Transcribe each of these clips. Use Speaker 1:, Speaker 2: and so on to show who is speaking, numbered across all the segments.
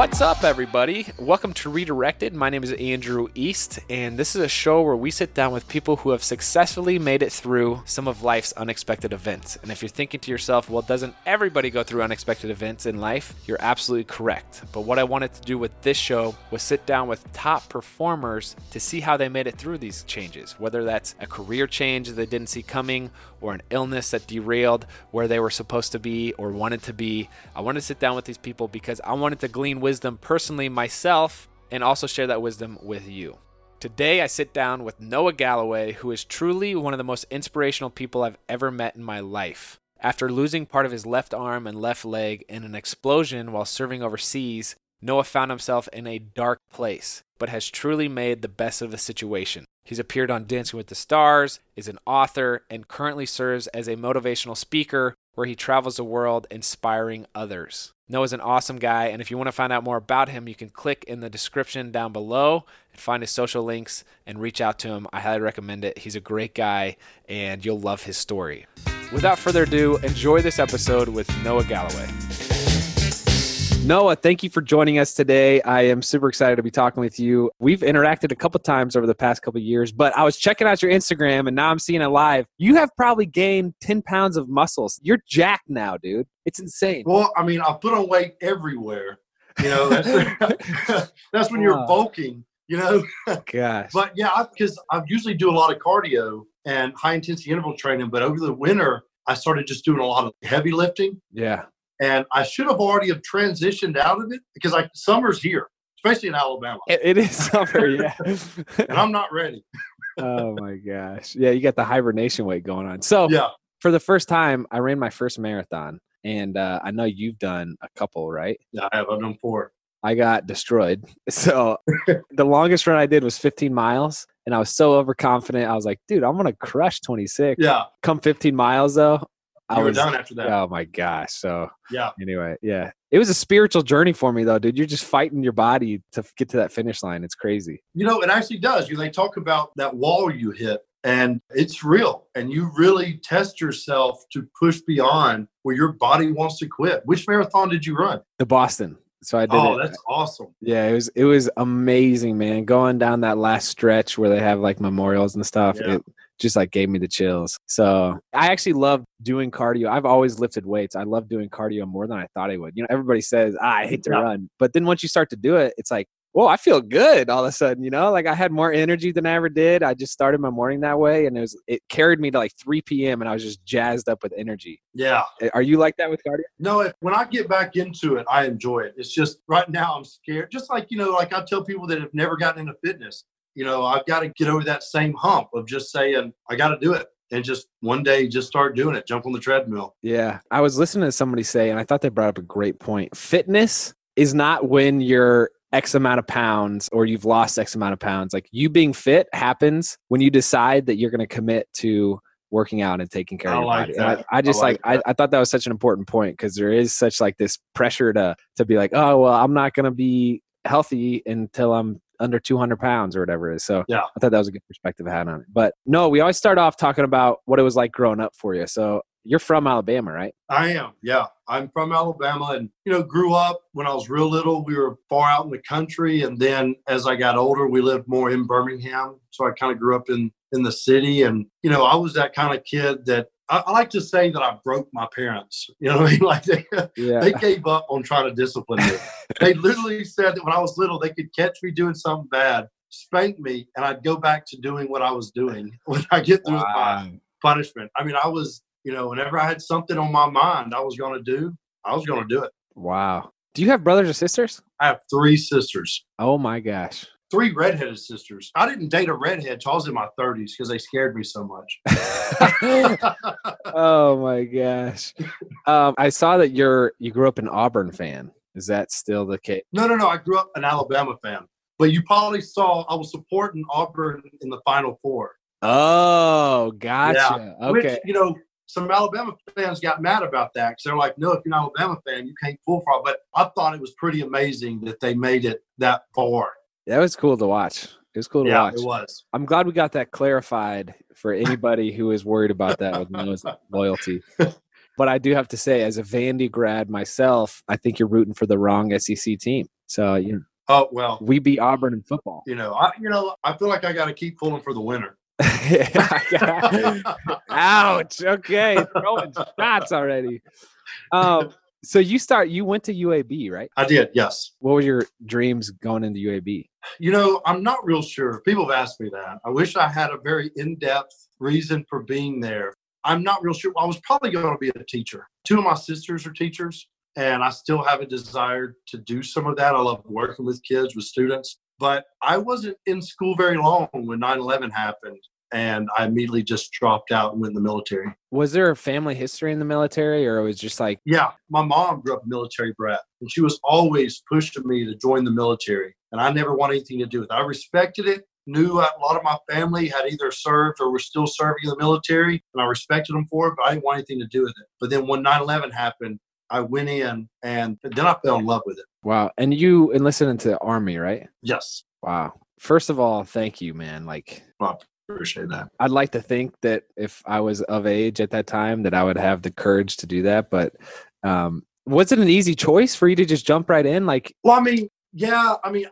Speaker 1: What's up, everybody? Welcome to Redirected. My name is Andrew East, and this is a show where we sit down with people who have successfully made it through some of life's unexpected events. And if you're thinking to yourself, well, doesn't everybody go through unexpected events in life? You're absolutely correct. But what I wanted to do with this show was sit down with top performers to see how they made it through these changes, whether that's a career change that they didn't see coming or an illness that derailed where they were supposed to be or wanted to be. I wanted to sit down with these people because I wanted to glean wisdom personally myself and also share that wisdom with you. Today, I sit down with Noah Galloway, who is truly one of the most inspirational people I've ever met in my life. After losing part of his left arm and left leg in an explosion while serving overseas, Noah found himself in a dark place, but has truly made the best of the situation. He's appeared on Dancing with the Stars, is an author, and currently serves as a motivational speaker where he travels the world inspiring others. Noah's an awesome guy, and if you want to find out more about him, you can click in the description down below and find his social links and reach out to him. I highly recommend it. He's a great guy, and you'll love his story. Without further ado, enjoy this episode with Noah Galloway. Noah, thank you for joining us today. I am super excited to be talking with you. We've interacted a couple times over the past couple years, but I was checking out your Instagram and now I'm seeing it live. You have probably gained 10 pounds of muscles. You're jacked now, dude. It's insane.
Speaker 2: Well, I mean, I put on weight everywhere. You know, that's, that's when you're bulking, you know.
Speaker 1: Gosh.
Speaker 2: But yeah, because I, I usually do a lot of cardio and high intensity interval training, but over the winter, I started just doing a lot of heavy lifting.
Speaker 1: Yeah.
Speaker 2: And I should have already have transitioned out of it because like summer's here, especially in Alabama,
Speaker 1: It, it is summer, yeah.
Speaker 2: and I'm not ready.
Speaker 1: oh my gosh. Yeah, you got the hibernation weight going on. So,
Speaker 2: Yeah.
Speaker 1: for the first time, I ran my first marathon. And uh, I know you've done a couple, right?
Speaker 2: Yeah, I have. I've done four.
Speaker 1: I got destroyed. So the longest run I did was 15 miles. And I was so overconfident. I was like, dude, I'm going to crush 26.
Speaker 2: Yeah.
Speaker 1: Come 15 miles, though. I
Speaker 2: You were
Speaker 1: was
Speaker 2: done after that.
Speaker 1: Oh my gosh. So
Speaker 2: Yeah.
Speaker 1: anyway, yeah. It was a spiritual journey for me though, dude. You're just fighting your body to get to that finish line. It's crazy.
Speaker 2: You know, it actually does. You know, they talk about that wall you hit, and it's real. And you really test yourself to push beyond where your body wants to quit. Which marathon did you run?
Speaker 1: The Boston. So I did
Speaker 2: Oh,
Speaker 1: it.
Speaker 2: that's awesome.
Speaker 1: Yeah, it was it was amazing, man. Going down that last stretch where they have like memorials and stuff,
Speaker 2: Yeah.
Speaker 1: it just like gave me the chills. So I actually love doing cardio. I've always lifted weights. I love doing cardio more than I thought I would. You know, everybody says, ah, I hate to
Speaker 2: Yeah.
Speaker 1: run. But then once you start to do it, it's like, whoa, I feel good all of a sudden, you know? Like I had more energy than I ever did. I just started my morning that way and it was it carried me to like 3 p.m. and I was just jazzed up with energy.
Speaker 2: Yeah.
Speaker 1: Are you like that with cardio?
Speaker 2: No, if, when I get back into it, I enjoy it. It's just right now I'm scared. Just like, you know, like I tell people that have never gotten into fitness, you know, I've got to get over that same hump of just saying, I got to do it. And just one day, just start doing it, jump on the treadmill.
Speaker 1: Yeah. I was listening to somebody say, and I thought they brought up a great point. Fitness is not when you're X amount of pounds or you've lost X amount of pounds. Like you being fit happens when you decide that you're going to commit to working out and taking care
Speaker 2: I
Speaker 1: of your
Speaker 2: like
Speaker 1: body. I, I just
Speaker 2: I
Speaker 1: like,
Speaker 2: like
Speaker 1: I, I thought that was such an important point because there is such like this pressure to to be like, oh well, I'm not going to be healthy until I'm under 200 pounds or whatever it is. So
Speaker 2: Yeah.
Speaker 1: I thought that was a good perspective I had on it. But no, we always start off talking about what it was like growing up for you. So you're from Alabama, right?
Speaker 2: I am. Yeah. I'm from Alabama and, you know, grew up when I was real little. We were far out in the country. And then as I got older, we lived more in Birmingham. So I kind of grew up in, in the city. And, you know, I was that kind of kid that I, I like to say that I broke my parents. You know what I mean? Like they,
Speaker 1: Yeah.
Speaker 2: they gave up on trying to discipline me. they literally said that when I was little, they could catch me doing something bad, spank me, and I'd go back to doing what I was doing when I get through with my punishment. I mean, I was, you know, whenever I had something on my mind I was going to do, I was going to do it.
Speaker 1: Wow. Do you have brothers or sisters?
Speaker 2: I have three sisters,
Speaker 1: Oh my gosh.
Speaker 2: Three redheaded sisters. I didn't date a redhead till I was in my 30s because they scared me so much.
Speaker 1: oh my gosh. Um, I saw that you're you grew up an Auburn fan. Is that still the case?
Speaker 2: no, no, no. I grew up an Alabama fan, but you probably saw I was supporting Auburn in the Final Four.
Speaker 1: Oh, gotcha.
Speaker 2: Which,
Speaker 1: Okay.
Speaker 2: you know, some Alabama fans got mad about that because they're like, no, if you're an Alabama fan, you can't pull for it. But I thought it was pretty amazing that they made it that far.
Speaker 1: That was cool to watch. It was cool to
Speaker 2: yeah,
Speaker 1: watch.
Speaker 2: it was.
Speaker 1: I'm glad we got that clarified for anybody who is worried about that with Noah's loyalty. But I do have to say, as a Vandy grad myself, I think you're rooting for the wrong SEC team. So you know,
Speaker 2: Oh well,
Speaker 1: we beat Auburn in football.
Speaker 2: you know, I you know, I feel like I got to keep pulling for the winner.
Speaker 1: Ouch. Okay, throwing shots already. Um, so you start. You went to UAB, right?
Speaker 2: I did, yes.
Speaker 1: What were your dreams going into UAB?
Speaker 2: You know, I'm not real sure. People have asked me that. I wish I had a very in-depth reason for being there. I'm not real sure. I was probably going to be a teacher. Two of my sisters are teachers, and I still have a desire to do some of that. I love working with kids, with students. But I wasn't in school very long when 9 11 happened, and I immediately just dropped out and went in the military.
Speaker 1: Was there a family history in the military, or it was just like,
Speaker 2: Yeah, my mom grew up military brat, and she was always pushing me to join the military. And I never wanted anything to do with it. I respected it, knew a lot of my family had either served or were still serving in the military, and I respected them for it, but I didn't want anything to do with it. But then when 9 11 happened, I went in and then I fell in love with it.
Speaker 1: wow? And you enlisted into the army, right?
Speaker 2: Yes,
Speaker 1: Wow. First of all, thank you, man. Like,
Speaker 2: appreciate that.
Speaker 1: I'd like to think that if I was of age at that time, that I would have the courage to do that. But um, was it an easy choice for you to just jump right in? Like,
Speaker 2: Well, I mean, yeah, I mean,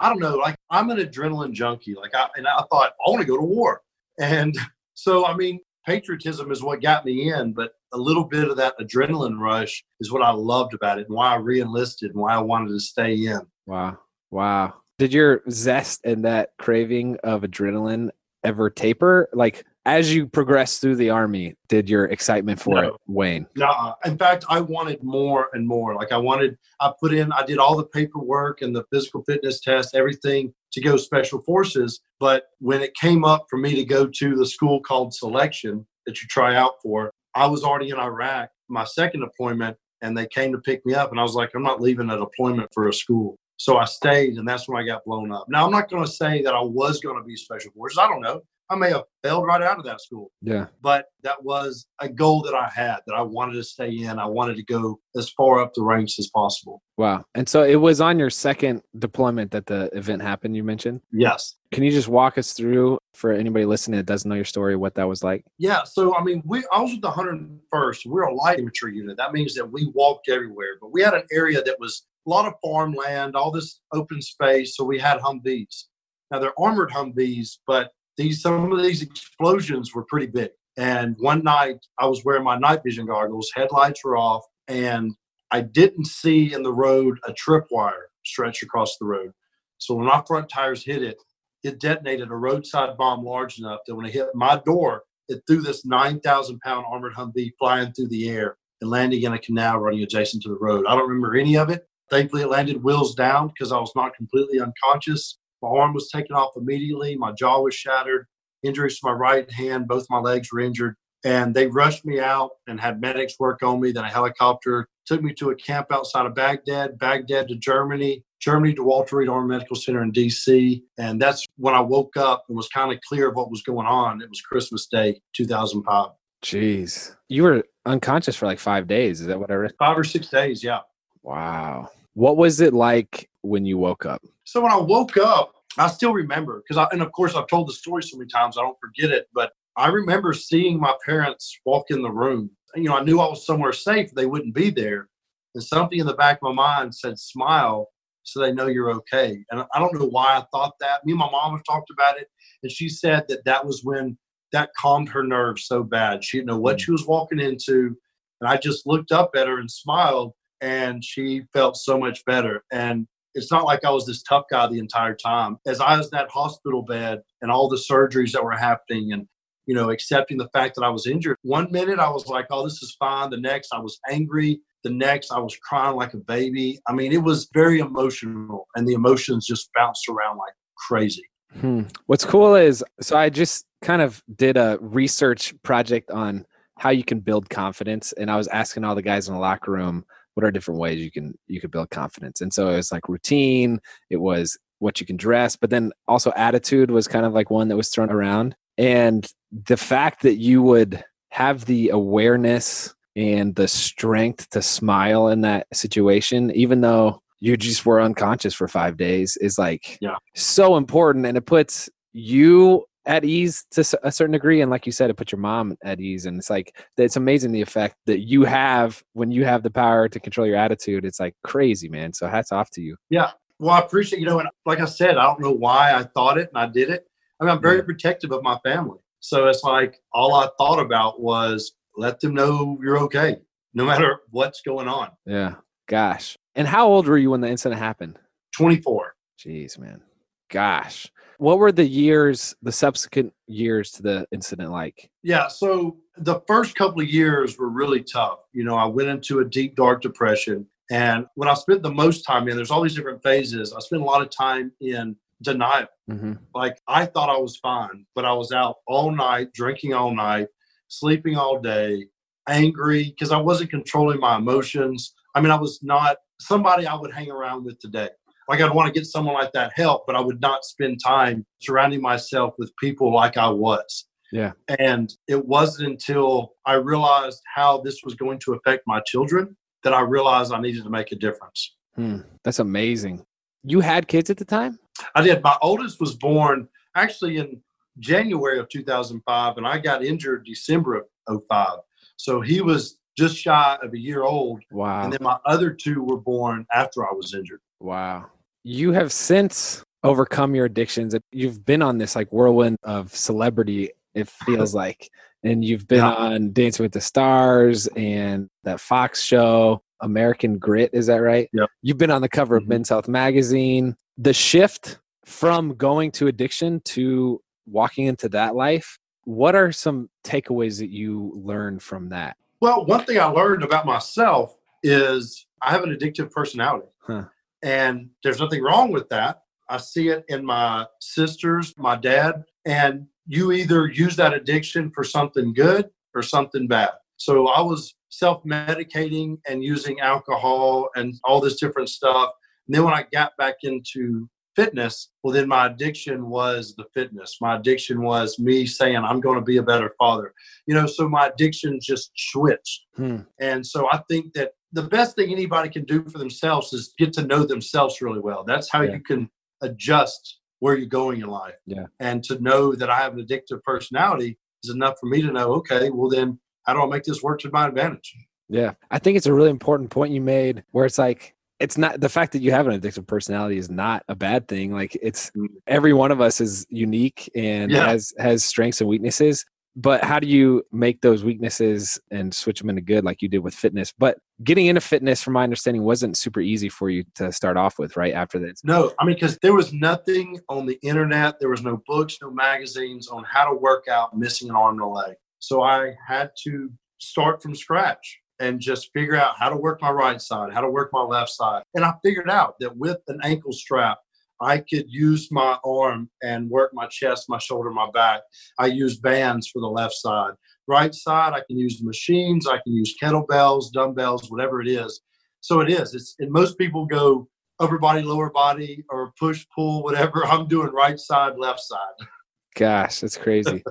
Speaker 2: I don't know. Like, I'm an adrenaline junkie. Like, I and I thought I want to go to war, and so I mean, patriotism is what got me in. But a little bit of that adrenaline rush is what I loved about it, and why I reenlisted, and why I wanted to stay in.
Speaker 1: wow, wow. Did your zest and that craving of adrenaline ever taper? Like, as you progressed through the army, did your excitement for
Speaker 2: No.
Speaker 1: it wane?
Speaker 2: No, in fact, I wanted more and more. Like, I wanted, I put in, I did all the paperwork and the physical fitness test, everything to go special forces. But when it came up for me to go to the school called selection that you try out for, I was already in Iraq, my second deployment, and they came to pick me up. And I was like, I'm not leaving a deployment for a school. So I stayed, and that's when I got blown up. Now, I'm not going to say that I was going to be special forces. I don't know. I may have failed right out of that school
Speaker 1: Yeah.
Speaker 2: but that was a goal that I had that I wanted to stay in. I wanted to go as far up the ranks as possible.
Speaker 1: Wow. And so it was on your second deployment that the event happened, you mentioned.
Speaker 2: Yes.
Speaker 1: Can you just walk us through for anybody listening that doesn't know your story, what that was like?
Speaker 2: Yeah. So, I mean, we I was with the 101st. We're a light infantry unit. That means that we walked everywhere, but we had an area that was a lot of farmland, all this open space. So we had Humvees. Now they're armored Humvees, but these some of these explosions were pretty big. And one night I was wearing my night vision goggles, headlights were off, and I didn't see in the road a tripwire stretched across the road. So when my front tires hit it, it detonated a roadside bomb large enough that when it hit my door, it threw this 9,000 pound armored Humvee flying through the air and landing in a canal running adjacent to the road. I don't remember any of it. Thankfully, it landed wheels down because I was not completely unconscious. My arm was taken off immediately. My jaw was shattered. Injuries to my right hand, both my legs were injured. And they rushed me out and had medics work on me. Then a helicopter took me to a camp outside of Baghdad, Baghdad to Germany, Germany to Walter Reed Army Medical Center in DC. And that's when I woke up and was kind of clear of what was going on. It was Christmas Day, 2005.
Speaker 1: Jeez. You were unconscious for like five days. Is that what I read?
Speaker 2: Five or six days, yeah.
Speaker 1: Wow. What was it like when you woke up?
Speaker 2: So when I woke up, I still remember because I, and of course, I've told the story so many times, I don't forget it. But I remember seeing my parents walk in the room. You know, I knew I was somewhere safe; they wouldn't be there. And something in the back of my mind said, "Smile, so they know you're okay." And I don't know why I thought that. Me and my mom have talked about it, and she said that that was when that calmed her nerves so bad. She didn't know what mm. she was walking into, and I just looked up at her and smiled, and she felt so much better. And it's not like I was this tough guy the entire time. As I was in that hospital bed and all the surgeries that were happening and, you know, accepting the fact that I was injured, one minute I was like, oh, this is fine. The next I was angry. The next I was crying like a baby. I mean, it was very emotional and the emotions just bounced around like crazy.
Speaker 1: Hmm. What's cool is so I just kind of did a research project on how you can build confidence, and I was asking all the guys in the locker room what are different ways you can you could build confidence, and so it was like routine, it was what you can dress, but then also attitude was kind of like one that was thrown around, and the fact that you would have the awareness and the strength to smile in that situation, even though you just were unconscious for five days, is like
Speaker 2: Yeah.
Speaker 1: so important. And it puts you at ease to a certain degree and like you said it put your mom at ease and it's like it's amazing the effect that you have when you have the power to control your attitude it's like crazy man so hats off to you.
Speaker 2: Yeah well i appreciate you know and like i said i don't know why i thought it and i did it. I mean i'm very mm-hmm. protective of my family so it's like all i thought about was let them know you're okay no matter what's going on.
Speaker 1: Yeah gosh and how old were you when the incident happened?
Speaker 2: 24
Speaker 1: jeez man gosh what were the years, the subsequent years to the incident like?
Speaker 2: Yeah, so the first couple of years were really tough. You know, I went into a deep, dark depression. And when I spent the most time in, there's all these different phases. I spent a lot of time in denial. Mm-hmm. Like I thought I was fine, but I was out all night, drinking all night, sleeping all day, angry because I wasn't controlling my emotions. I mean, I was not somebody I would hang around with today like I'd want to get someone like that help, but I would not spend time surrounding myself with people like I was.
Speaker 1: Yeah.
Speaker 2: And it wasn't until I realized how this was going to affect my children that I realized I needed to make a difference.
Speaker 1: Hmm. That's amazing. You had kids at the time?
Speaker 2: I did. My oldest was born actually in January of 2005, and I got injured December of 05. So he was just shy of a year old.
Speaker 1: Wow.
Speaker 2: And then my other two were born after I was injured.
Speaker 1: Wow. You have since overcome your addictions. You've been on this like whirlwind of celebrity, it feels like. And you've been yeah. on Dancing with the Stars and that Fox show, American Grit. Is that right?
Speaker 2: Yeah.
Speaker 1: You've been on the cover mm-hmm. of Men's Health magazine. The shift from going to addiction to walking into that life, what are some takeaways that you learned from that?
Speaker 2: Well, one thing I learned about myself is I have an addictive personality. Huh. And there's nothing wrong with that. I see it in my sisters, my dad, and you either use that addiction for something good or something bad. So I was self medicating and using alcohol and all this different stuff. And then when I got back into fitness, well, then my addiction was the fitness. My addiction was me saying, I'm going to be a better father. You know, so my addiction just switched. Hmm. And so I think that the best thing anybody can do for themselves is get to know themselves really well. That's how yeah. you can adjust where you're going in life.
Speaker 1: Yeah.
Speaker 2: And to know that I have an addictive personality is enough for me to know, okay, well then how do I make this work to my advantage?
Speaker 1: Yeah. I think it's a really important point you made where it's like it's not the fact that you have an addictive personality is not a bad thing. Like it's mm. every one of us is unique and yeah. has has strengths and weaknesses but how do you make those weaknesses and switch them into good like you did with fitness? But getting into fitness from my understanding wasn't super easy for you to start off with right after that
Speaker 2: no i mean because there was nothing on the internet there was no books no magazines on how to work out missing an arm and a leg. So i had to start from scratch and just figure out how to work my right side how to work my left side. And i figured out that with an ankle strap I could use my arm and work my chest, my shoulder, my back. I use bands for the left side. Right side, I can use the machines, I can use kettlebells, dumbbells, whatever it is. So it is. It's and most people go upper body, lower body, or push, pull, whatever. I'm doing right side, left side.
Speaker 1: Gosh, that's crazy.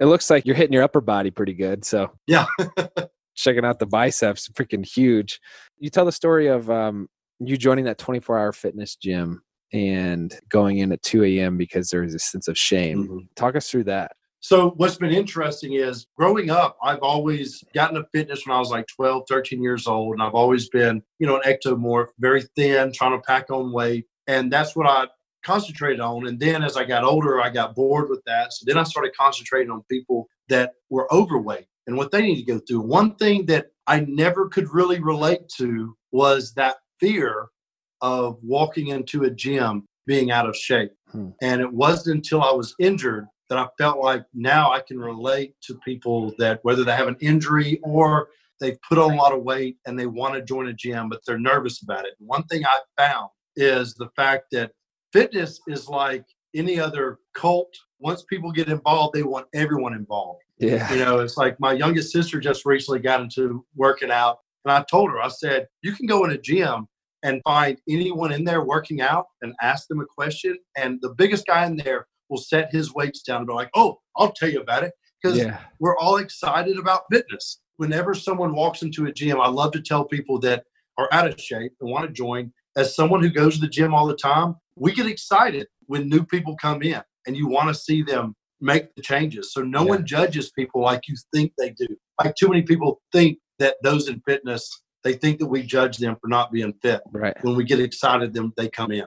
Speaker 1: it looks like you're hitting your upper body pretty good. So
Speaker 2: yeah.
Speaker 1: checking out the biceps, freaking huge. You tell the story of um, you joining that 24 hour fitness gym and going in at 2 a.m. because there's a sense of shame. Mm-hmm. Talk us through that.
Speaker 2: So, what's been interesting is growing up, I've always gotten to fitness when I was like 12, 13 years old. And I've always been, you know, an ectomorph, very thin, trying to pack on weight. And that's what I concentrated on. And then as I got older, I got bored with that. So then I started concentrating on people that were overweight and what they need to go through. One thing that I never could really relate to was that fear of walking into a gym being out of shape. Hmm. And it wasn't until I was injured that I felt like now I can relate to people that whether they have an injury or they've put on a lot of weight and they want to join a gym, but they're nervous about it. One thing I found is the fact that fitness is like any other cult. Once people get involved, they want everyone involved.
Speaker 1: Yeah.
Speaker 2: You know, it's like my youngest sister just recently got into working out. And I told her, I said, you can go in a gym and find anyone in there working out and ask them a question. And the biggest guy in there will set his weights down and be like, oh, I'll tell you about it. Because yeah. we're all excited about fitness. Whenever someone walks into a gym, I love to tell people that are out of shape and want to join. As someone who goes to the gym all the time, we get excited when new people come in and you want to see them make the changes. So no yeah. one judges people like you think they do. Like too many people think that those in fitness, they think that we judge them for not being fit.
Speaker 1: Right.
Speaker 2: When we get excited, then they come in.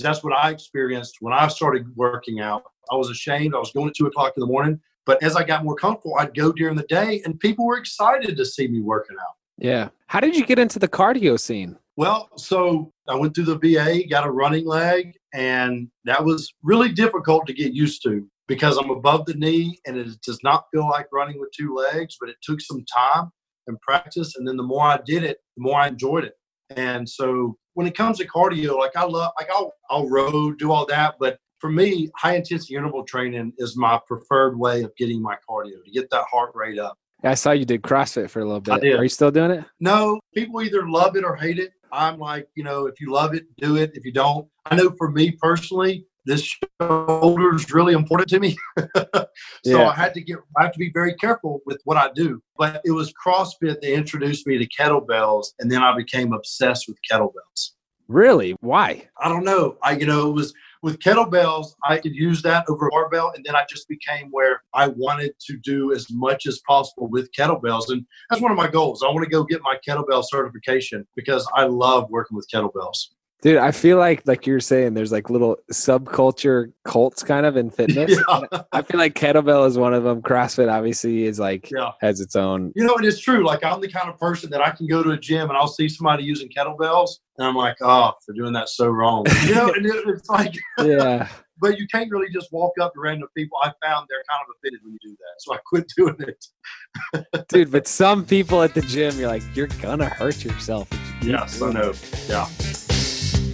Speaker 2: That's what I experienced when I started working out. I was ashamed. I was going at two o'clock in the morning. But as I got more comfortable, I'd go during the day and people were excited to see me working out.
Speaker 1: Yeah. How did you get into the cardio scene?
Speaker 2: Well, so I went through the VA, got a running leg, and that was really difficult to get used to because I'm above the knee and it does not feel like running with two legs, but it took some time and practice. And then the more I did it, the more I enjoyed it. And so when it comes to cardio, like I love, like I'll, I'll row, do all that. But for me, high intensity interval training is my preferred way of getting my cardio to get that heart rate up.
Speaker 1: I saw you did CrossFit for a little bit. I did. Are you still doing it?
Speaker 2: No, people either love it or hate it. I'm like, you know, if you love it, do it. If you don't, I know for me personally, this shoulder is really important to me. so yeah. I had to get, I have to be very careful with what I do. But it was CrossFit that introduced me to kettlebells, and then I became obsessed with kettlebells.
Speaker 1: Really? Why?
Speaker 2: I don't know. I, you know, it was with kettlebells, I could use that over a barbell. And then I just became where I wanted to do as much as possible with kettlebells. And that's one of my goals. I want to go get my kettlebell certification because I love working with kettlebells.
Speaker 1: Dude, I feel like like you're saying there's like little subculture cults kind of in fitness. Yeah. I feel like kettlebell is one of them. CrossFit obviously is like yeah. has its own.
Speaker 2: You know, and it is true. Like I'm the kind of person that I can go to a gym and I'll see somebody using kettlebells and I'm like, oh, they're doing that so wrong. You know, and it's like
Speaker 1: yeah.
Speaker 2: but you can't really just walk up to random people. I found they're kind of offended when you do that, so I quit doing
Speaker 1: it. Dude, but some people at the gym, you're like, you're gonna hurt yourself.
Speaker 2: Yes, I know. Yeah.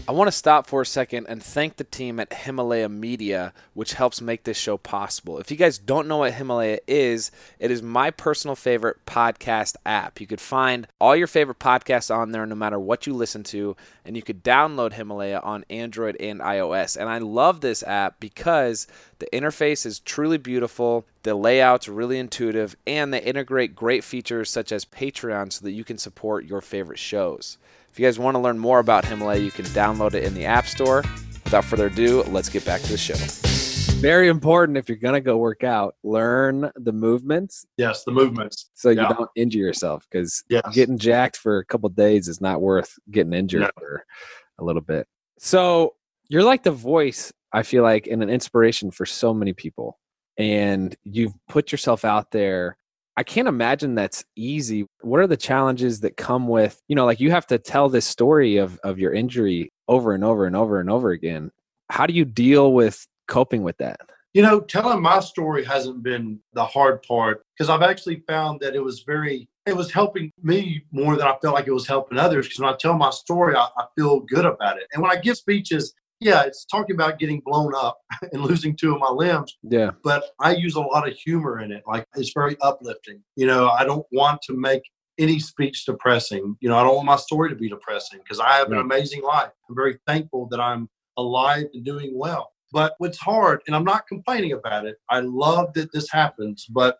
Speaker 1: I want to stop for a second and thank the team at Himalaya Media, which helps make this show possible. If you guys don't know what Himalaya is, it is my personal favorite podcast app. You could find all your favorite podcasts on there no matter what you listen to, and you could download Himalaya on Android and iOS. And I love this app because the interface is truly beautiful, the layout's really intuitive, and they integrate great features such as Patreon so that you can support your favorite shows. If you guys want to learn more about Himalaya, you can download it in the App Store. Without further ado, let's get back to the show. Very important if you're going to go work out, learn the movements.
Speaker 2: Yes, the movements.
Speaker 1: So you don't injure yourself because yes. getting jacked for a couple days is not worth getting injured no. for a little bit. So you're like the voice, I feel like, and an inspiration for so many people. And you've put yourself out there I can't imagine that's easy. What are the challenges that come with, you know, like you have to tell this story of of your injury over and over and over and over again. How do you deal with coping with that?
Speaker 2: You know, telling my story hasn't been the hard part because I've actually found that it was very it was helping me more than I felt like it was helping others because when I tell my story, I, I, feel good about it. And when I give speeches, yeah, it's talking about getting blown up and losing two of my limbs.
Speaker 1: Yeah.
Speaker 2: But I use a lot of humor in it. Like it's very uplifting. You know, I don't want to make any speech depressing. You know, I don't want my story to be depressing because I have an amazing life. I'm very thankful that I'm alive and doing well. But what's hard, and I'm not complaining about it, I love that this happens, but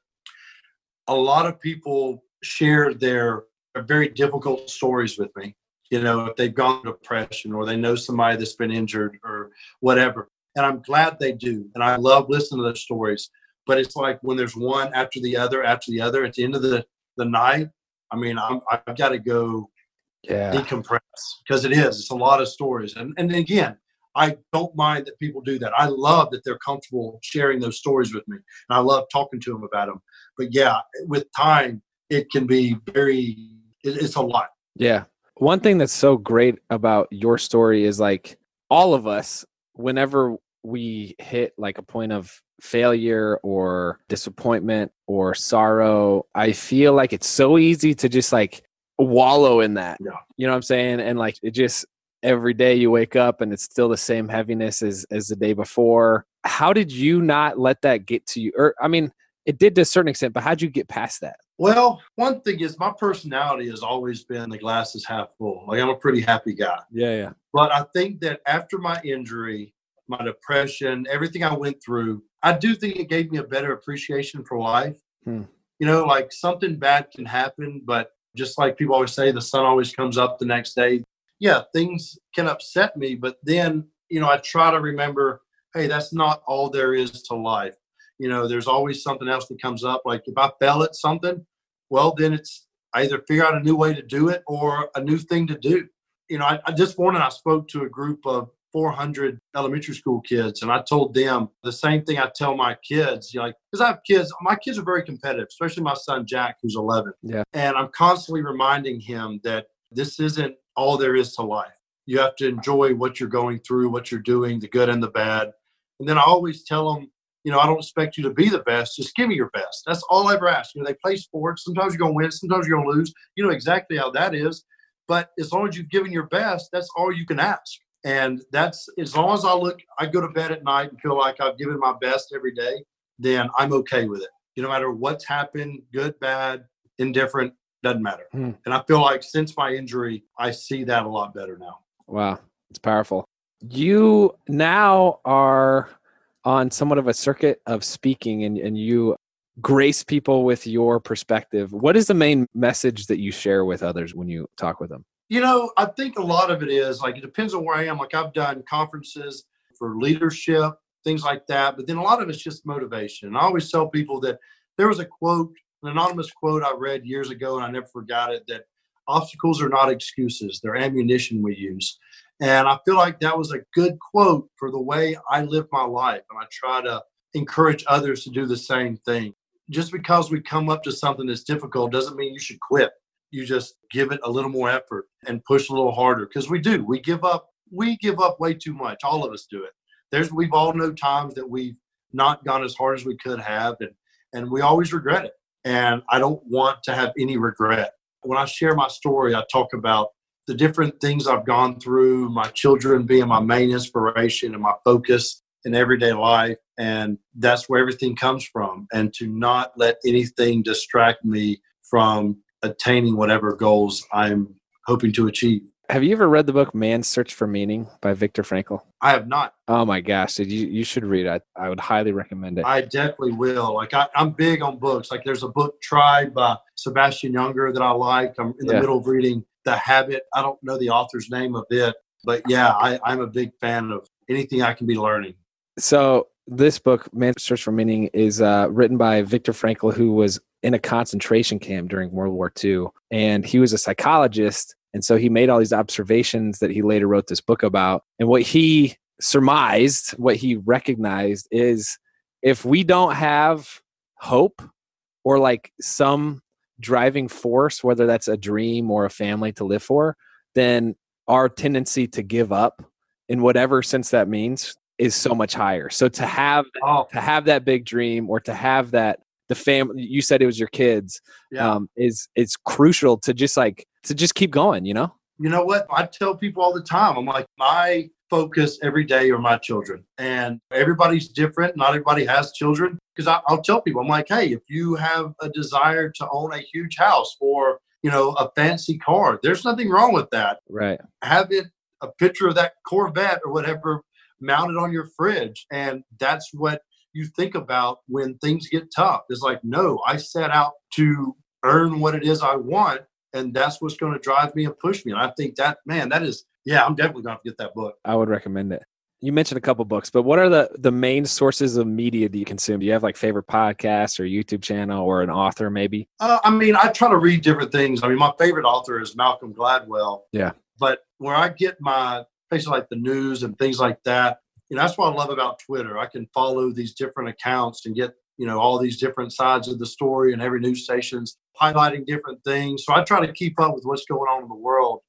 Speaker 2: a lot of people share their, their very difficult stories with me you know, if they've gone depression or they know somebody that's been injured or whatever. And I'm glad they do. And I love listening to those stories. But it's like when there's one after the other after the other at the end of the, the night, I mean, I'm, I've got to go
Speaker 1: yeah.
Speaker 2: decompress because it is. It's a lot of stories. And, and again, I don't mind that people do that. I love that they're comfortable sharing those stories with me. And I love talking to them about them. But yeah, with time, it can be very, it, it's a lot.
Speaker 1: Yeah. One thing that's so great about your story is like all of us, whenever we hit like a point of failure or disappointment or sorrow, I feel like it's so easy to just like wallow in that.
Speaker 2: Yeah.
Speaker 1: You know what I'm saying? And like it just every day you wake up and it's still the same heaviness as as the day before. How did you not let that get to you? Or I mean, it did to a certain extent, but how'd you get past that?
Speaker 2: Well, one thing is my personality has always been the glass is half full. Like I'm a pretty happy guy.
Speaker 1: Yeah, yeah.
Speaker 2: But I think that after my injury, my depression, everything I went through, I do think it gave me a better appreciation for life. Hmm. You know, like something bad can happen, but just like people always say, the sun always comes up the next day. Yeah, things can upset me, but then, you know, I try to remember, hey, that's not all there is to life. You know, there's always something else that comes up. Like if I fail at something, well, then it's either figure out a new way to do it or a new thing to do. You know, I, I just morning I spoke to a group of 400 elementary school kids, and I told them the same thing I tell my kids. You know, like, because I have kids, my kids are very competitive, especially my son Jack, who's 11.
Speaker 1: Yeah.
Speaker 2: And I'm constantly reminding him that this isn't all there is to life. You have to enjoy what you're going through, what you're doing, the good and the bad. And then I always tell them, you know, I don't expect you to be the best. Just give me your best. That's all I ever ask. You know, they play sports. Sometimes you're to win. Sometimes you're going to lose. You know exactly how that is. But as long as you've given your best, that's all you can ask. And that's as long as I look, I go to bed at night and feel like I've given my best every day, then I'm okay with it. You know, no matter what's happened, good, bad, indifferent, doesn't matter.
Speaker 1: Hmm.
Speaker 2: And I feel like since my injury, I see that a lot better now.
Speaker 1: Wow, it's powerful. You now are on somewhat of a circuit of speaking and, and you grace people with your perspective. What is the main message that you share with others when you talk with them?
Speaker 2: You know, I think a lot of it is like it depends on where I am. Like I've done conferences for leadership, things like that, but then a lot of it's just motivation. And I always tell people that there was a quote, an anonymous quote I read years ago, and I never forgot it that obstacles are not excuses, they're ammunition we use. And I feel like that was a good quote for the way I live my life. And I try to encourage others to do the same thing. Just because we come up to something that's difficult doesn't mean you should quit. You just give it a little more effort and push a little harder because we do. We give up. We give up way too much. All of us do it. There's we've all known times that we've not gone as hard as we could have, and and we always regret it. And I don't want to have any regret. When I share my story, I talk about the different things I've gone through, my children being my main inspiration and my focus in everyday life. And that's where everything comes from. And to not let anything distract me from attaining whatever goals I'm hoping to achieve.
Speaker 1: Have you ever read the book Man's Search for Meaning by Viktor Frankl?
Speaker 2: I have not.
Speaker 1: Oh my gosh, you, you should read it. I, I would highly recommend it.
Speaker 2: I definitely will. Like I, I'm big on books. Like there's a book Tribe by Sebastian Junger that I like. I'm in the
Speaker 1: Yeah.
Speaker 2: middle of reading The Habit. I don't know the author's name of it, but yeah, I, I'm a big fan of anything I can be learning.
Speaker 1: So this book, Man's Search for Meaning, is uh, written by Viktor Frankl, who was in a concentration camp during World War II, and he was a psychologist. And so he made all these observations that he later wrote this book about. And what he surmised, what he recognized, is if we don't have hope or like some driving force, whether that's a dream or a family to live for, then our tendency to give up in whatever sense that means is so much higher. So to have
Speaker 2: Oh,
Speaker 1: to have that big dream or to have that the family you said it was your kids
Speaker 2: yeah.
Speaker 1: um is it's crucial to just like to just keep going, you know?
Speaker 2: you know what? I tell people all the time, I'm like, my focus every day are my children. And everybody's different. Not everybody has children. Because I'll tell people, I'm like, hey, if you have a desire to own a huge house or, you know, a fancy car, there's nothing wrong with that.
Speaker 1: Right.
Speaker 2: Have it a picture of that Corvette or whatever mounted on your fridge. And that's what you think about when things get tough. It's like, no, I set out to earn what it is I want and that's what's going to drive me and push me. And I think that man, that is yeah, I'm definitely going to get that book.
Speaker 1: I would recommend it. You mentioned a couple books, but what are the the main sources of media do you consume? Do you have like favorite podcasts or YouTube channel or an author maybe?
Speaker 2: Uh, I mean, I try to read different things. I mean, my favorite author is Malcolm Gladwell.
Speaker 1: Yeah.
Speaker 2: But where I get my basically like the news and things like that, you know, that's what I love about Twitter. I can follow these different accounts and get you know all these different sides of the story and every news station's highlighting different things. So i try to keep up with what's going on in the world.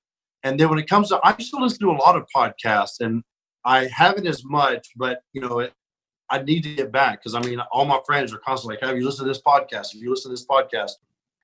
Speaker 2: And then when it comes to i still listen to a lot of podcasts and i haven't as much but you know it, i need to get back because i mean all my friends are constantly like have you listened to this podcast? Have you listened to this podcast?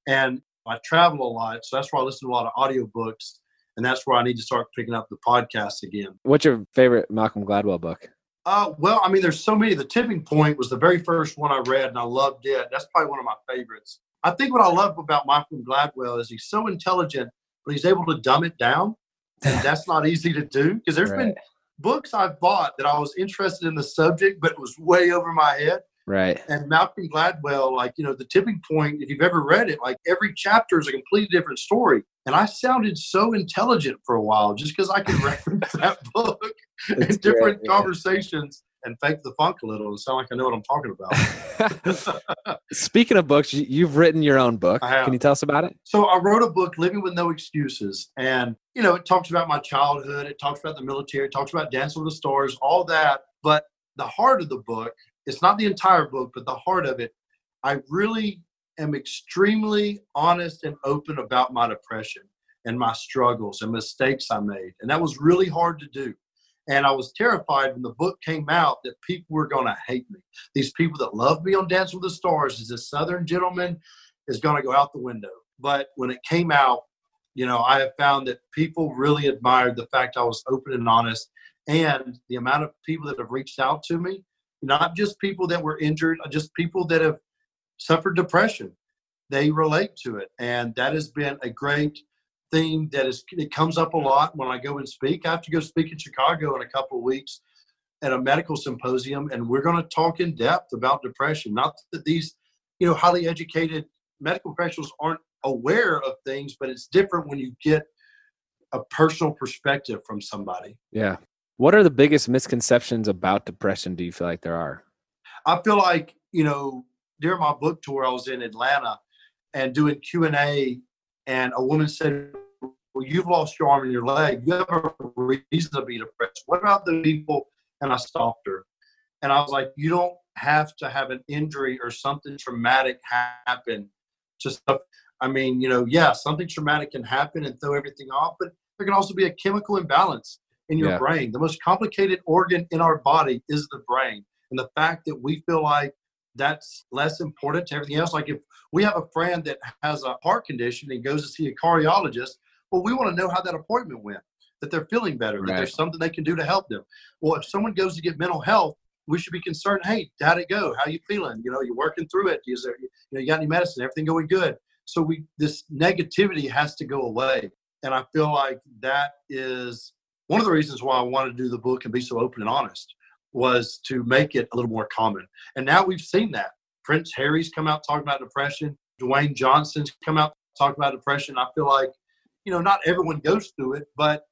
Speaker 2: And i travel a lot so that's why i listen to a lot of audiobooks and that's where i need to start picking up the podcast again.
Speaker 1: What's your favorite Malcolm Gladwell book?
Speaker 2: Uh, well, I mean, there's so many. The Tipping Point was the very first one I read, and I loved it. That's probably one of my favorites. I think what I love about Malcolm Gladwell is he's so intelligent, but he's able to dumb it down, and that's not easy to do. Because there's been books I've bought that I was interested in the subject, but it was way over my head.
Speaker 1: Right.
Speaker 2: And Malcolm Gladwell, like you know, The Tipping Point. If you've ever read it, like every chapter is a completely different story. And I sounded so intelligent for a while just because I could reference that book in different
Speaker 1: great, yeah.
Speaker 2: conversations. and fake the funk a little and sound like I know what I'm talking about.
Speaker 1: Speaking of books, you've written your own book. Can you tell us about it?
Speaker 2: So I wrote a book, Living with No Excuses, and you know it talks about my childhood, it talks about the military, it talks about Dancing with the Stars, all that. But the heart of the book, it's not the entire book, but the heart of it, I really am extremely honest and open about my depression and my struggles and mistakes I made. And that was really hard to do. And I was terrified when the book came out that people were going to hate me. These people that love me on Dance with the Stars as a Southern gentleman is going to go out the window. But when it came out, you know, I have found that people really admired the fact I was open and honest and the amount of people that have reached out to me, not just people that were injured, uh, just people that have suffered depression. They relate to it. And that has been a great thing that is it comes up a lot when I go and speak. I have to go speak in Chicago in a couple of weeks at a medical symposium, and we're going to talk in depth about depression. Not that these, you know, highly educated medical professionals aren't aware of things, but it's different when you get a personal perspective from somebody.
Speaker 1: Yeah. What are the biggest misconceptions about depression? Do you feel like there are?
Speaker 2: I feel like you know during my book tour, I was in Atlanta and doing Q and A, woman said, "Well, you've lost your arm and your leg. You have a reason to be depressed. What about the people?" And I stopped her, and I was like, "You don't have to have an injury or something traumatic happen stuff." I mean, you know, yeah, something traumatic can happen and throw everything off, but there can also be a chemical imbalance in your yeah. brain. The most complicated organ in our body is the brain. And the fact that we feel like that's less important to everything else. Like if we have a friend that has a heart condition and goes to see a cardiologist, well, we want to know how that appointment went, that they're feeling better, right. that there's something they can do to help them. Well, if someone goes to get mental health, we should be concerned. Hey, how'd it go? How you feeling? You know, you're working through it. Is there, you know, you got any medicine? Everything going good? So we, this negativity has to go away. And I feel like that is one of the reasons why I wanted to do the book and be so open and honest was to make it a little more common. And now we've seen that. Prince Harry's come out talking about depression. Dwayne Johnson's come out talking about depression. I feel like, you know, not everyone goes through it, but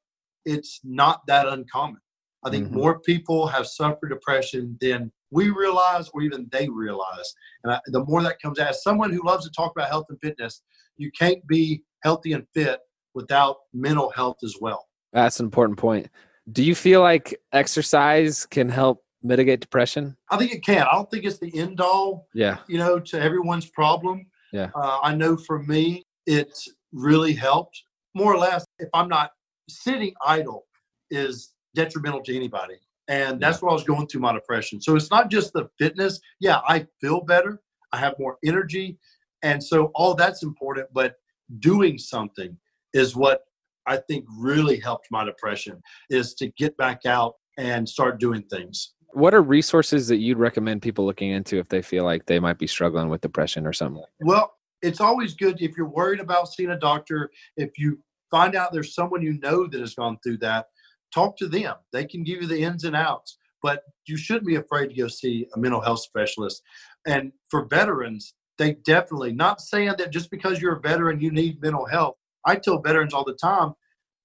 Speaker 2: it's not that uncommon. I think mm-hmm. more people have suffered depression than we realize or even they realize. And I, the more that comes out, as someone who loves to talk about health and fitness, you can't be healthy and fit without mental health as well.
Speaker 1: That's an important point. Do you feel like exercise can help mitigate depression?
Speaker 2: I think it can. I don't think it's the end all.
Speaker 1: Yeah.
Speaker 2: You know, to everyone's problem.
Speaker 1: Yeah.
Speaker 2: Uh, I know for me, it's really helped. More or less, if I'm not sitting idle, is detrimental to anybody. And that's yeah. what I was going through my depression. So it's not just the fitness. Yeah, I feel better. I have more energy. And so all that's important, but doing something is what I think really helped my depression is to get back out and start doing things.
Speaker 1: What are resources that you'd recommend people looking into if they feel like they might be struggling with depression or something?
Speaker 2: Well, it's always good if you're worried about seeing a doctor, if you find out there's someone you know that has gone through that, talk to them. They can give you the ins and outs, but you shouldn't be afraid to go see a mental health specialist. And for veterans, they definitely, not saying that just because you're a veteran, you need mental health. I tell veterans all the time,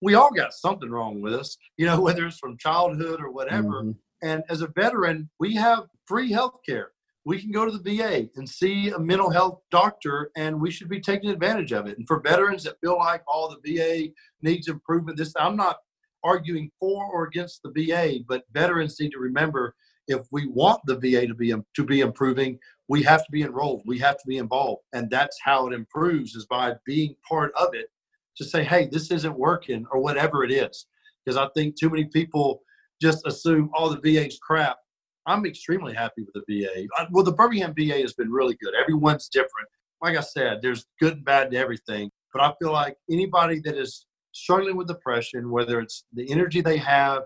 Speaker 2: we all got something wrong with us, you know, whether it's from childhood or whatever. Mm-hmm. And as a veteran, we have free health care. We can go to the VA and see a mental health doctor, and we should be taking advantage of it. And for veterans that feel like all oh, the VA needs improvement, this I'm not arguing for or against the VA, but veterans need to remember if we want the VA to be to be improving, we have to be enrolled. We have to be involved, and that's how it improves is by being part of it to say, hey, this isn't working or whatever it is. Because I think too many people just assume, oh, the VA's crap. I'm extremely happy with the VA. Well, the Birmingham VA has been really good. Everyone's different. Like I said, there's good and bad to everything. But I feel like anybody that is struggling with depression, whether it's the energy they have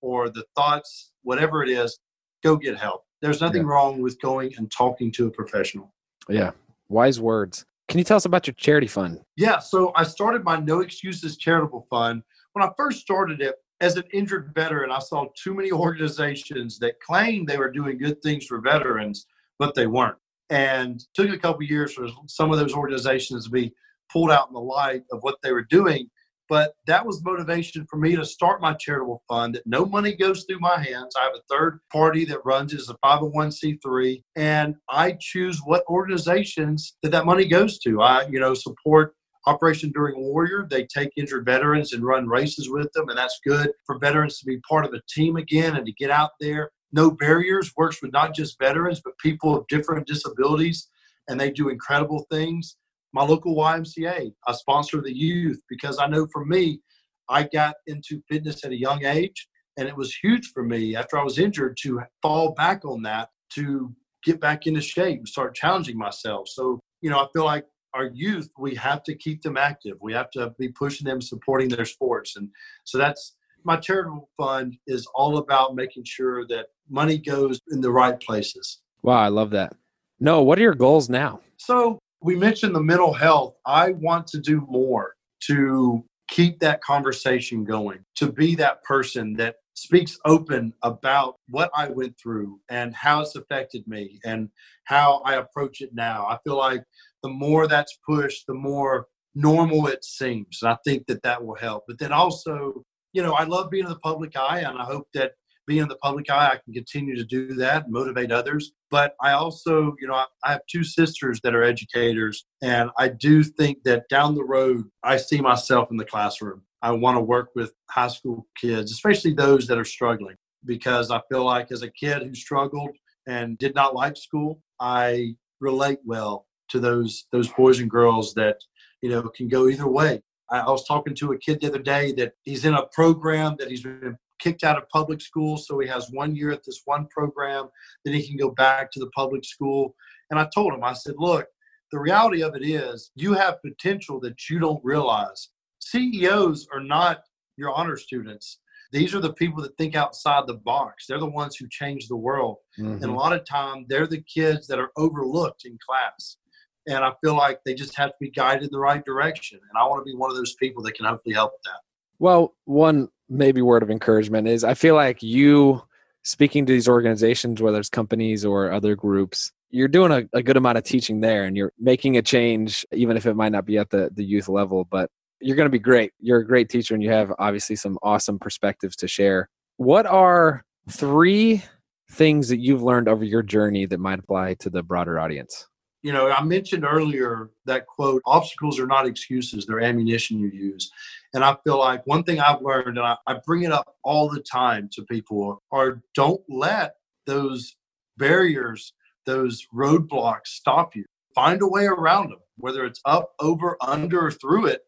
Speaker 2: or the thoughts, whatever it is, go get help. There's nothing yeah. wrong with going and talking to a professional.
Speaker 1: Yeah. Wise words. Can you tell us about your charity fund?
Speaker 2: Yeah, so I started my No Excuses Charitable Fund. When I first started it, as an injured veteran, I saw too many organizations that claimed they were doing good things for veterans, but they weren't. And took a couple years for some of those organizations to be pulled out in the light of what they were doing. But that was motivation for me to start my charitable fund that no money goes through my hands. I have a third party that runs as a 501c3 and I choose what organizations that that money goes to. I, you know, support Operation Enduring Warrior. They take injured veterans and run races with them, and that's good for veterans to be part of a team again and to get out there. No Barriers works with not just veterans, but people of different disabilities, and they do incredible things my local YMCA. I sponsor the youth because I know for me, I got into fitness at a young age, and it was huge for me after I was injured to fall back on that to get back into shape and start challenging myself. So, you know, I feel like our youth, we have to keep them active. We have to be pushing them, supporting their sports. And so that's my charitable fund is all about making sure that money goes in the right places.
Speaker 1: Wow, I love that. Noah, what are your goals now?
Speaker 2: So we mentioned the mental health. I want to do more to keep that conversation going, to be that person that speaks open about what I went through and how it's affected me and how I approach it now. I feel like the more that's pushed, the more normal it seems. And I think that that will help. But then also, you know, I love being in the public eye and I hope that being in the public eye, I can continue to do that motivate others. But I also, you know, I, I have two sisters that are educators, and I do think that down the road, I see myself in the classroom. I want to work with high school kids, especially those that are struggling, because I feel like as a kid who struggled and did not like school, I relate well to those those boys and girls that you know can go either way. I, I was talking to a kid the other day that he's in a program that he's been kicked out of public school, so he has one year at this one program. Then he can go back to the public school. And I told him, I said, look, the reality of it is you have potential that you don't realize. CEOs are not your honor students. These are the people that think outside the box. They're the ones who change the world. Mm-hmm. And a lot of time, they're the kids that are overlooked in class. And I feel like they just have to be guided in the right direction. And I want to be one of those people that can hopefully help with that.
Speaker 1: Well, one maybe word of encouragement is I feel like you speaking to these organizations, whether it's companies or other groups, you're doing a, a, good amount of teaching there and you're making a change, even if it might not be at the, the youth level, but you're going to be great. You're a great teacher and you have obviously some awesome perspectives to share. What are three things that you've learned over your journey that might apply to the broader audience?
Speaker 2: you know, I mentioned earlier that quote, obstacles are not excuses, they're ammunition you use. And I feel like one thing I've learned, and I, I bring it up all the time to people, are don't let those barriers, those roadblocks stop you. Find a way around them, whether it's up, over, under, or through it.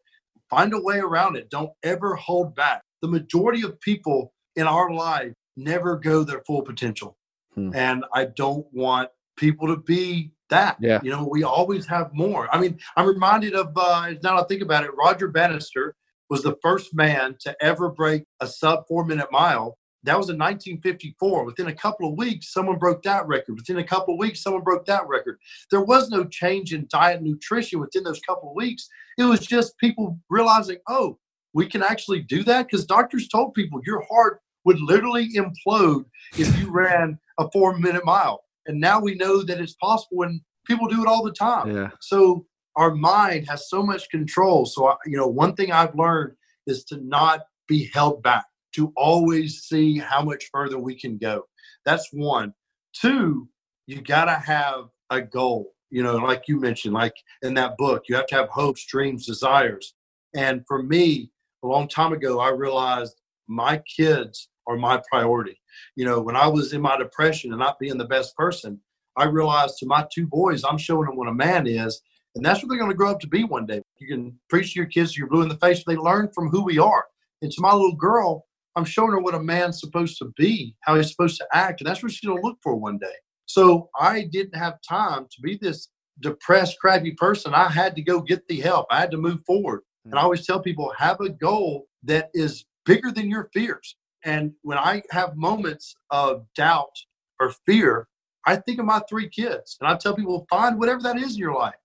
Speaker 2: Find a way around it. Don't ever hold back. The majority of people in our life never go their full potential. Hmm. And I don't want people to be that. Yeah. You know, we always have more. I mean, I'm reminded of uh, now I think about it, Roger Bannister was the first man to ever break a sub four minute mile. That was in 1954. Within a couple of weeks, someone broke that record. Within a couple of weeks, someone broke that record. There was no change in diet and nutrition within those couple of weeks. It was just people realizing, oh, we can actually do that because doctors told people your heart would literally implode if you ran a four minute mile and now we know that it's possible and people do it all the time yeah. so our mind has so much control. So you know one thing i've learned is to not be held back to always see how much further we can go. That's one. Two you got to have a goal. You know like you mentioned like in that book you have to have hopes dreams desires. And for me a long time ago i realized my kids are my priority. You know, when I was in my depression and not being the best person, I realized to my two boys, I'm showing them what a man is, and that's what they're going to grow up to be one day. You can preach to your kids, you're blue in the face, they learn from who we are. And to my little girl, I'm showing her what a man's supposed to be, how he's supposed to act, and that's what she's going to look for one day. So I didn't have time to be this depressed, crappy person. I had to go get the help. I had to move forward. And I always tell people, have a goal that is bigger than your fears. And when I have moments of doubt or fear, I think of my three kids and I tell people, find whatever that is in your life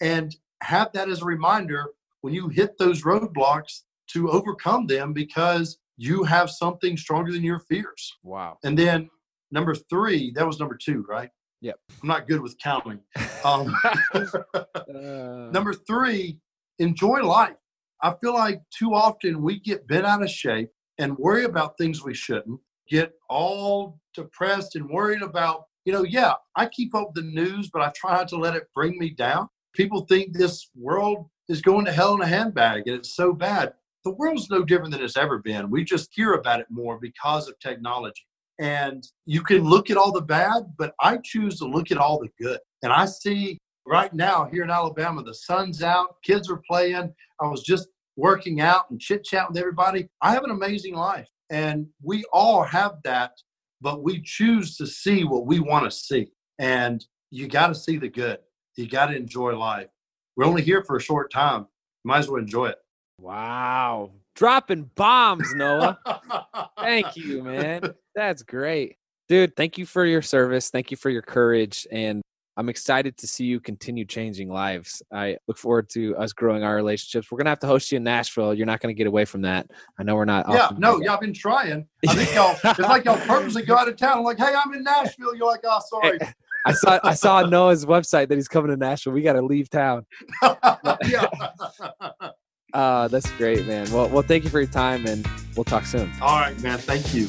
Speaker 2: and have that as a reminder when you hit those roadblocks to overcome them because you have something stronger than your fears.
Speaker 1: Wow.
Speaker 2: And then number three, that was number two, right?
Speaker 1: Yep.
Speaker 2: I'm not good with counting. Um, uh... number three, enjoy life. I feel like too often we get bent out of shape and worry about things we shouldn't, get all depressed and worried about, you know, yeah, I keep up the news, but I try not to let it bring me down. People think this world is going to hell in a handbag and it's so bad. The world's no different than it's ever been. We just hear about it more because of technology. And you can look at all the bad, but I choose to look at all the good. And I see right now here in Alabama, the sun's out, kids are playing. I was just working out and chit chat with everybody. I have an amazing life. And we all have that, but we choose to see what we want to see. And you got to see the good. You got to enjoy life. We're only here for a short time. Might as well enjoy it.
Speaker 1: Wow. Dropping bombs, Noah. thank you, man. That's great. Dude, thank you for your service. Thank you for your courage. And I'm excited to see you continue changing lives. I look forward to us growing our relationships. We're gonna have to host you in Nashville. You're not gonna get away from that. I know we're not.
Speaker 2: Yeah, no, yeah, I've been trying. I think y'all. it's like y'all purposely go out of town. I'm like, hey, I'm in Nashville. You're like, oh, sorry.
Speaker 1: I saw I saw Noah's website that he's coming to Nashville. We got to leave town. yeah. Uh, that's great, man. Well, well, thank you for your time, and we'll talk soon.
Speaker 2: All right, man. Thank you.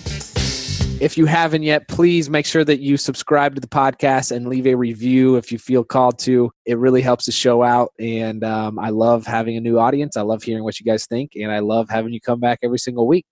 Speaker 1: If you haven't yet, please make sure that you subscribe to the podcast and leave a review if you feel called to. It really helps the show out. And um, I love having a new audience. I love hearing what you guys think. And I love having you come back every single week.